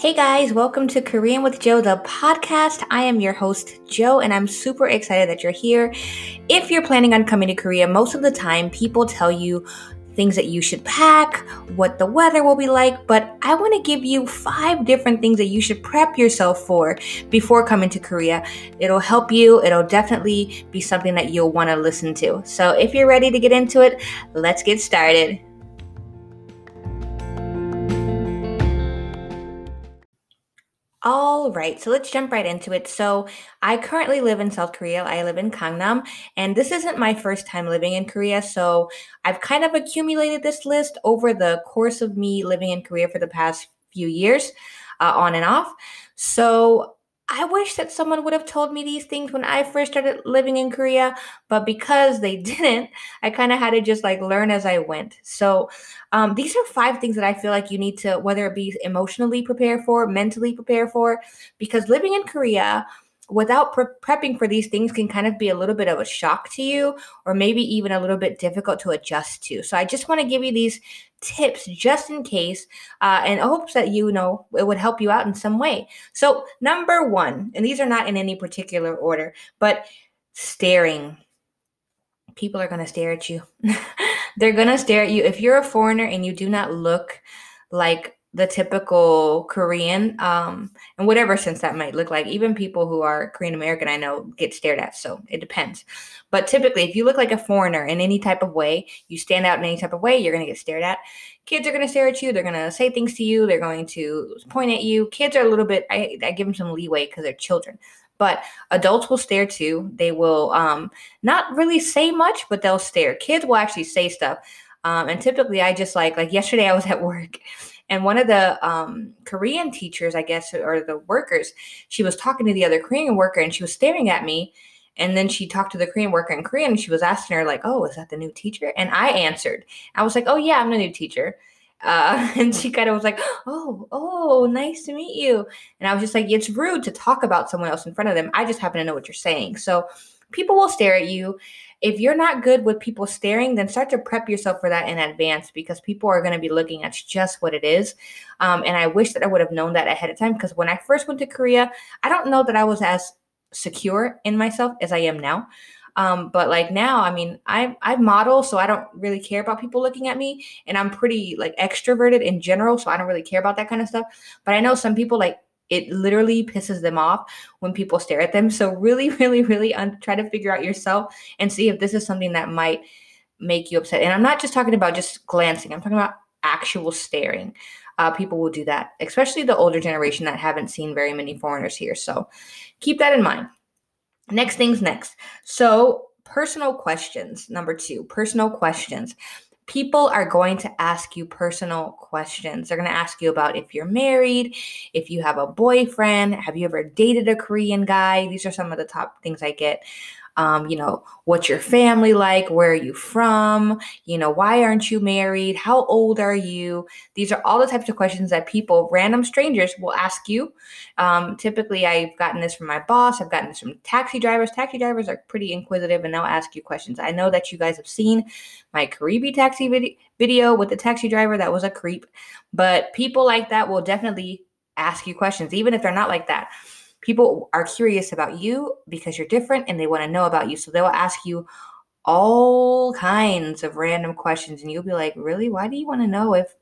Hey guys, welcome to Korean with Joe, the podcast. I am your host, Joe, and I'm super excited that you're here. If you're planning on coming to Korea, most of the time people tell you things that you should pack, what the weather will be like, but I want to give you five different things that you should prep yourself for before coming to Korea. It'll help you, it'll definitely be something that you'll want to listen to. So if you're ready to get into it, let's get started. All right, so let's jump right into it. So, I currently live in South Korea. I live in Gangnam, and this isn't my first time living in Korea. So, I've kind of accumulated this list over the course of me living in Korea for the past few years, uh, on and off. So, I wish that someone would have told me these things when I first started living in Korea, but because they didn't, I kind of had to just like learn as I went. So, um, these are five things that I feel like you need to, whether it be emotionally prepare for, mentally prepare for, because living in Korea without pre- prepping for these things can kind of be a little bit of a shock to you or maybe even a little bit difficult to adjust to. So i just want to give you these tips just in case uh, in hopes that you know it would help you out in some way. So number one and these are not in any particular order but staring. People are going to stare at you. They're going to stare at you. If you're a foreigner and you do not look like the typical Korean, um, and whatever sense that might look like. Even people who are Korean American, I know, get stared at. So it depends. But typically, if you look like a foreigner in any type of way, you stand out in any type of way, you're going to get stared at. Kids are going to stare at you. They're going to say things to you. They're going to point at you. Kids are a little bit, I, I give them some leeway because they're children. But adults will stare too. They will um, not really say much, but they'll stare. Kids will actually say stuff. Um, and typically, I just like, like yesterday, I was at work and one of the um, Korean teachers, I guess, or the workers, she was talking to the other Korean worker and she was staring at me. And then she talked to the Korean worker in Korean and she was asking her, like, oh, is that the new teacher? And I answered. I was like, oh, yeah, I'm the new teacher. Uh, and she kind of was like, oh, oh, nice to meet you. And I was just like, it's rude to talk about someone else in front of them. I just happen to know what you're saying. So people will stare at you. If you're not good with people staring, then start to prep yourself for that in advance because people are going to be looking at just what it is. Um, and I wish that I would have known that ahead of time because when I first went to Korea, I don't know that I was as secure in myself as I am now. Um, but like now, I mean, I I model, so I don't really care about people looking at me, and I'm pretty like extroverted in general, so I don't really care about that kind of stuff. But I know some people like it literally pisses them off when people stare at them. So really, really, really un- try to figure out yourself and see if this is something that might make you upset. And I'm not just talking about just glancing. I'm talking about actual staring. Uh, people will do that, especially the older generation that haven't seen very many foreigners here. So keep that in mind. Next things next. So personal questions. Number two, personal questions people are going to ask you personal questions. They're going to ask you about if you're married, if you have a boyfriend, have you ever dated a Korean guy? These are some of the top things I get um, you know, what's your family like? Where are you from? You know, why aren't you married? How old are you? These are all the types of questions that people, random strangers, will ask you. Um, typically, I've gotten this from my boss. I've gotten this from taxi drivers. Taxi drivers are pretty inquisitive and they'll ask you questions. I know that you guys have seen my Karibi taxi vid- video with the taxi driver. That was a creep. But people like that will definitely ask you questions, even if they're not like that people are curious about you because you're different and they want to know about you. So they'll ask you all kinds of random questions and you'll be like, "Really? Why do you want to know if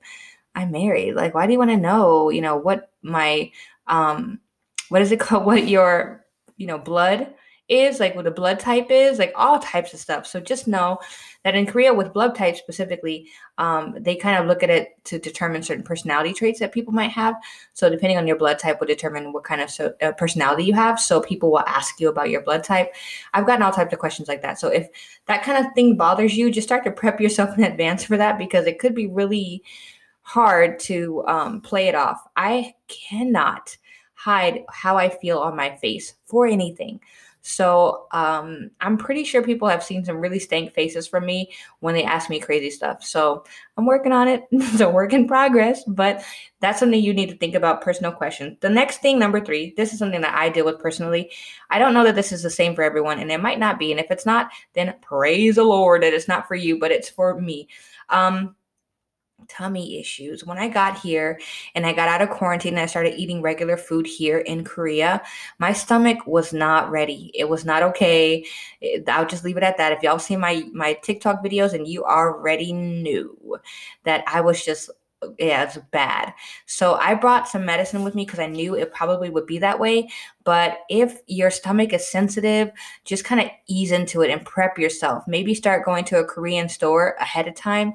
I'm married? Like why do you want to know, you know, what my um what is it called what your, you know, blood is, like what a blood type is, like all types of stuff. So just know that in Korea, with blood type specifically, um, they kind of look at it to determine certain personality traits that people might have. So depending on your blood type will determine what kind of so, uh, personality you have. So people will ask you about your blood type. I've gotten all types of questions like that. So if that kind of thing bothers you, just start to prep yourself in advance for that because it could be really hard to um, play it off. I cannot hide how I feel on my face for anything. So um, I'm pretty sure people have seen some really stank faces from me when they ask me crazy stuff. So I'm working on it. it's a work in progress, but that's something you need to think about personal questions. The next thing, number three, this is something that I deal with personally. I don't know that this is the same for everyone, and it might not be. And if it's not, then praise the Lord that it's not for you, but it's for me. Um, tummy issues. When I got here and I got out of quarantine and I started eating regular food here in Korea, my stomach was not ready. It was not okay. I'll just leave it at that. If y'all see my my TikTok videos and you already knew that I was just yeah, it's bad. So I brought some medicine with me because I knew it probably would be that way. But if your stomach is sensitive, just kind of ease into it and prep yourself. Maybe start going to a Korean store ahead of time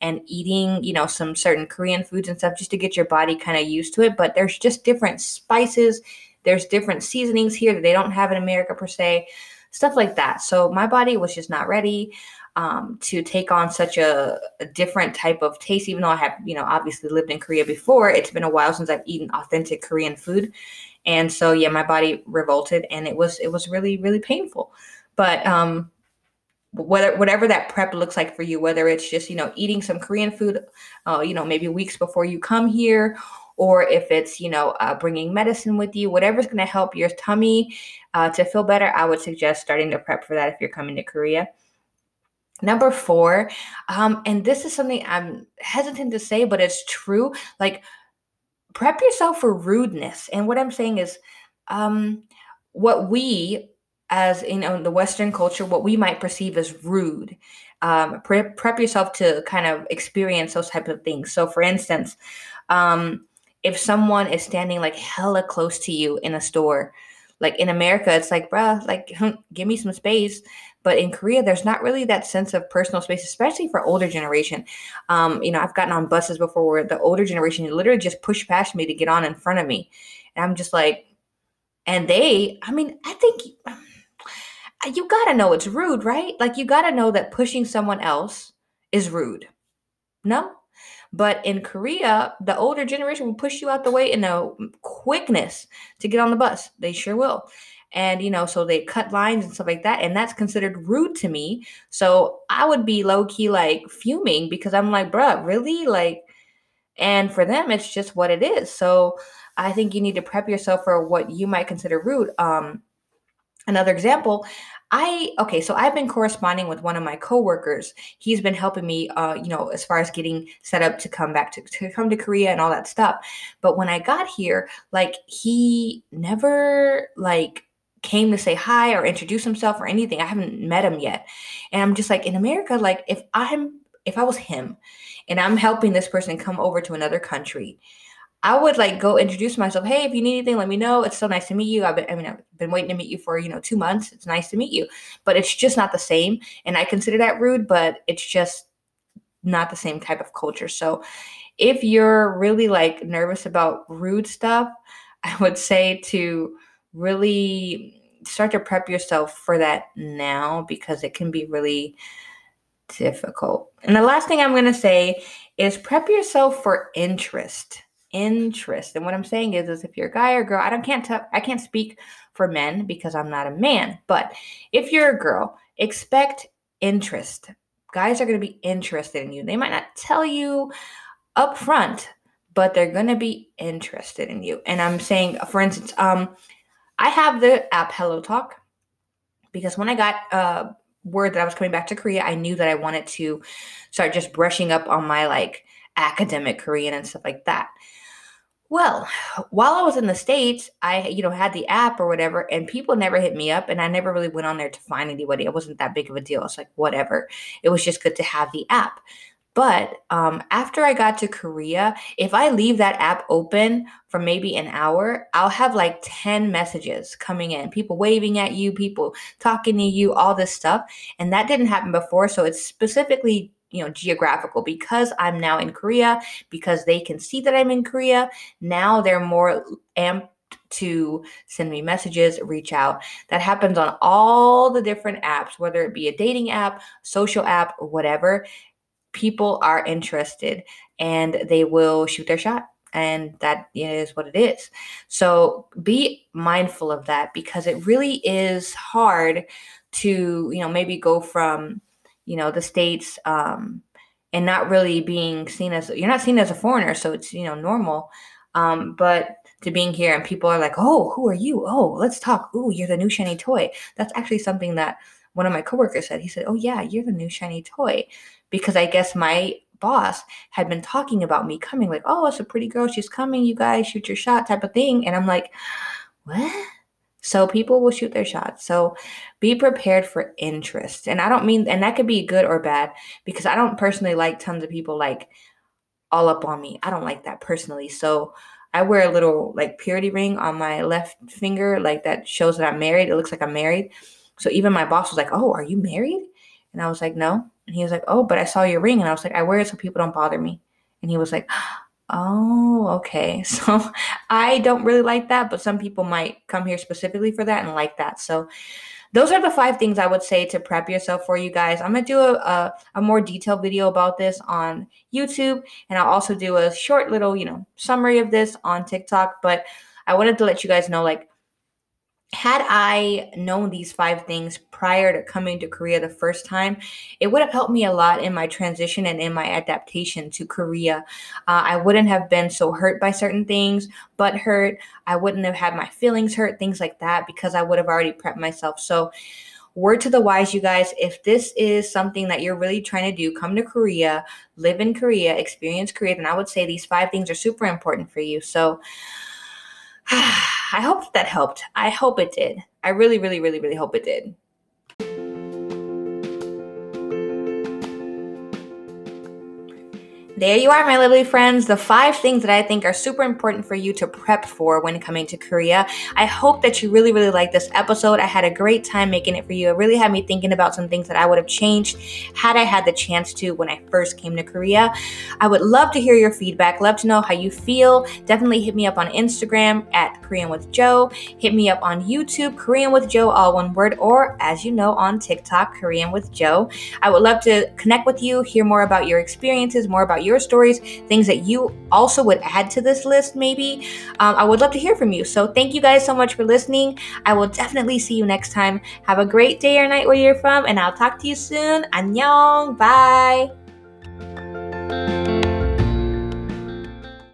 and eating, you know, some certain Korean foods and stuff just to get your body kind of used to it. But there's just different spices, there's different seasonings here that they don't have in America per se, stuff like that. So my body was just not ready um, to take on such a, a, different type of taste, even though I have, you know, obviously lived in Korea before. It's been a while since I've eaten authentic Korean food. And so yeah, my body revolted and it was it was really, really painful. But um whether whatever that prep looks like for you, whether it's just, you know, eating some Korean food, uh, you know, maybe weeks before you come here, or if it's, you know, uh, bringing medicine with you, whatever's going to help your tummy uh, to feel better, I would suggest starting to prep for that if you're coming to Korea. Number four, um, and this is something I'm hesitant to say, but it's true. Like, prep yourself for rudeness. And what I'm saying is, um, what we, as know, in the Western culture, what we might perceive as rude, um, prep, prep yourself to kind of experience those types of things. So, for instance, um, if someone is standing like hella close to you in a store, like in America, it's like, bruh, like, give me some space. But in Korea, there's not really that sense of personal space, especially for older generation. Um, you know, I've gotten on buses before where the older generation literally just push past me to get on in front of me. And I'm just like, and they, I mean, I think you gotta know it's rude, right? Like you gotta know that pushing someone else is rude. No? But in Korea, the older generation will push you out the way in a quickness to get on the bus. They sure will. And, you know, so they cut lines and stuff like that. And that's considered rude to me. So I would be low key like fuming because I'm like, bruh, really? Like, and for them, it's just what it is. So I think you need to prep yourself for what you might consider rude. Um, another example, I okay, so I've been corresponding with one of my coworkers. He's been helping me, uh, you know, as far as getting set up to come back to, to come to Korea and all that stuff. But when I got here, like he never like came to say hi or introduce himself or anything. I haven't met him yet. And I'm just like in America, like if I'm if I was him and I'm helping this person come over to another country, I would like go introduce myself. Hey, if you need anything, let me know. It's so nice to meet you. I've been, I mean, I've been waiting to meet you for, you know, two months. It's nice to meet you. But it's just not the same. And I consider that rude, but it's just not the same type of culture. So if you're really like nervous about rude stuff, I would say to really start to prep yourself for that now because it can be really difficult. And the last thing I'm going to say is prep yourself for interest. Interest. And what I'm saying is, is if you're a guy or girl, I don't can't tell I can't speak for men because I'm not a man. But if you're a girl, expect interest. Guys are going to be interested in you. They might not tell you up front, but they're going to be interested in you. And I'm saying, for instance, um, I have the app Hello Talk because when I got uh, word that I was coming back to Korea, I knew that I wanted to start just brushing up on my like academic Korean and stuff like that. Well, while I was in the States, I, you know, had the app or whatever, and people never hit me up, and I never really went on there to find anybody. It wasn't that big of a deal. It's like, whatever. It was just good to have the app. But um, after I got to Korea, if I leave that app open for maybe an hour, I'll have like 10 messages coming in, people waving at you, people talking to you, all this stuff. And that didn't happen before. So it's specifically you know geographical because i'm now in korea because they can see that i'm in korea now they're more amped to send me messages, reach out. That happens on all the different apps, whether it be a dating app, social app, or whatever people are interested and they will shoot their shot and that is what it is. So be mindful of that because it really is hard to you know maybe go from you know the states um and not really being seen as you're not seen as a foreigner so it's you know normal um but to being here and people are like oh who are you? Oh let's talk. Oh you're the new shiny toy. That's actually something that one of my coworkers said. He said oh yeah you're the new shiny toy because I guess my boss had been talking about me coming, like, oh, it's a pretty girl. She's coming. You guys shoot your shot type of thing. And I'm like, what? So people will shoot their shots. So be prepared for interest. And I don't mean, and that could be good or bad because I don't personally like tons of people like all up on me. I don't like that personally. So I wear a little like purity ring on my left finger, like that shows that I'm married. It looks like I'm married. So even my boss was like, Oh, are you married? And I was like, No. And he was like, Oh, but I saw your ring. And I was like, I wear it so people don't bother me. And he was like, Oh, okay. So I don't really like that, but some people might come here specifically for that and like that. So those are the five things I would say to prep yourself for you guys. I'm gonna do a, a, a, more detailed video about this on YouTube, and I'll also do a short little, you know, summary of this on TikTok. But I wanted to let you guys know, like, had I known these five things prior to coming to Korea the first time, it would have helped me a lot in my transition and in my adaptation to Korea. Uh, I wouldn't have been so hurt by certain things, but hurt. I wouldn't have had my feelings hurt, things like that, because I would have already prepped myself. So, word to the wise, you guys, if this is something that you're really trying to do, come to Korea, live in Korea, experience Korea, then I would say these five things are super important for you. So, I hope that helped. I hope it did. I really, really, really, really hope it did. There you are, my lovely friends. The five things that I think are super important for you to prep for when coming to Korea. I hope that you really, really like this episode. I had a great time making it for you. It really had me thinking about some things that I would have changed had I had the chance to when I first came to Korea. I would love to hear your feedback, love to know how you feel. Definitely hit me up on Instagram at Korean with Joe. Hit me up on YouTube, Korean with Joe, all one word, or as you know, on TikTok, Korean with Joe. I would love to connect with you, hear more about your experiences, more about your your stories, things that you also would add to this list, maybe. Um, I would love to hear from you. So thank you guys so much for listening. I will definitely see you next time. Have a great day or night where you're from, and I'll talk to you soon. Annyeong. Bye.